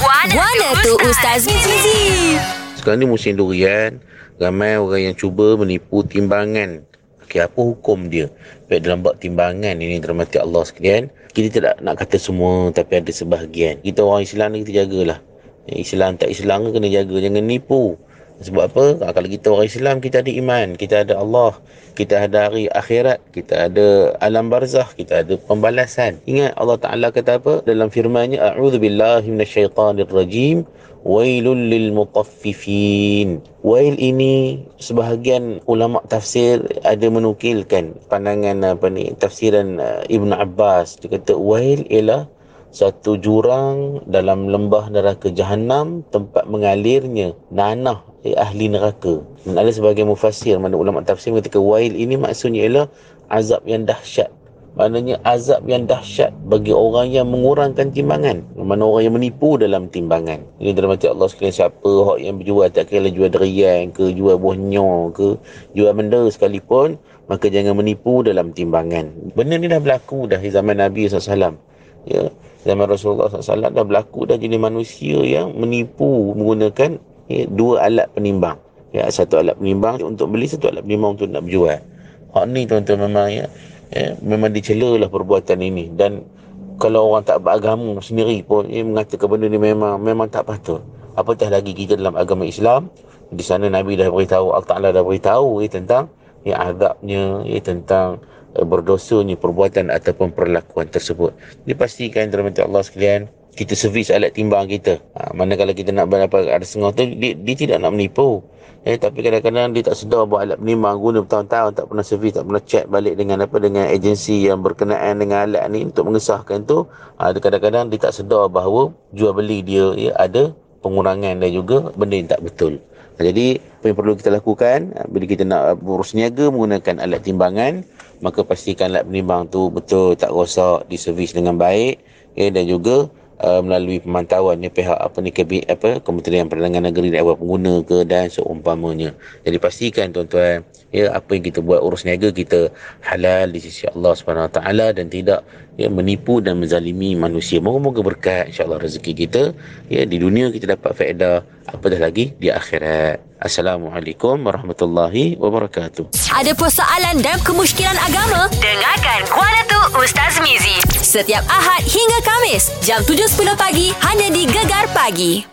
Guana tu Ustaz Mizi. Sekarang ni musim durian, ramai orang yang cuba menipu timbangan. Okey, apa hukum dia? Baik dalam bab timbangan ini dirahmati Allah sekalian. Kita tidak nak kata semua tapi ada sebahagian. Kita orang Islam ni kita jagalah. Islam tak Islam ke kena jaga, jangan nipu. Sebab apa? Ha, kalau kita orang Islam, kita ada iman. Kita ada Allah. Kita ada hari akhirat. Kita ada alam barzah. Kita ada pembalasan. Ingat Allah Ta'ala kata apa? Dalam firmannya, A'udhu billahi minasyaitanir rajim. Wailul lil mutaffifin. Wail ini sebahagian ulama tafsir ada menukilkan pandangan apa ni tafsiran uh, Ibn Abbas. Dia kata wail ialah satu jurang dalam lembah neraka jahanam tempat mengalirnya nanah eh, ahli neraka. Dan ada sebagai mufassir mana ulama tafsir mengatakan wail ini maksudnya ialah azab yang dahsyat. Maknanya azab yang dahsyat bagi orang yang mengurangkan timbangan. Mana orang yang menipu dalam timbangan. Ini dalam hati Allah sekalian siapa orang yang berjual tak kira jual derian ke, jual buah nyor ke, jual benda sekalipun, maka jangan menipu dalam timbangan. Benda ni dah berlaku dah di zaman Nabi SAW. Ya, zaman Rasulullah SAW dah berlaku dah jenis manusia yang menipu menggunakan ya, dua alat penimbang. Ya, satu alat penimbang untuk beli, satu alat penimbang untuk nak berjual. Hak ni tuan-tuan memang ya, ya memang dicela lah perbuatan ini dan kalau orang tak beragama sendiri pun ya, mengatakan benda ni memang memang tak patut. Apatah lagi kita dalam agama Islam di sana Nabi dah beritahu Allah Taala dah beritahu ya, tentang ya azabnya ya, tentang uh, berdosanya perbuatan ataupun perlakuan tersebut. Dipastikan dalam Allah sekalian kita servis alat timbang kita. Ha, manakala kita nak berapa ada setengah tu dia, dia tidak nak menipu. Eh, tapi kadang-kadang dia tak sedar bahawa alat penimbang guna bertahun-tahun tak pernah servis, tak pernah check balik dengan apa dengan agensi yang berkenaan dengan alat ni untuk mengesahkan tu. Ha, kadang-kadang dia tak sedar bahawa jual beli dia ya, ada pengurangan dan juga benda yang tak betul. Ha, jadi apa yang perlu kita lakukan ha, bila kita nak urus niaga menggunakan alat timbangan maka pastikan alat penimbang tu betul tak rosak diservis dengan baik ya, dan juga uh, melalui pemantauan ni pihak apa ni kebi, apa Kementerian Perdagangan Negeri dan awal pengguna ke dan seumpamanya. Jadi pastikan tuan-tuan ya apa yang kita buat urus niaga kita halal di sisi Allah Subhanahu Wa Taala dan tidak ya menipu dan menzalimi manusia. Moga-moga berkat insya-Allah rezeki kita ya di dunia kita dapat faedah apatah lagi di akhirat. Assalamualaikum warahmatullahi wabarakatuh. Ada persoalan dan kemusykilan agama? Dengarkan Guana tu Ustaz Mizi. Setiap Ahad hingga Kamis, jam 7.10 pagi, hanya di Gegar Pagi.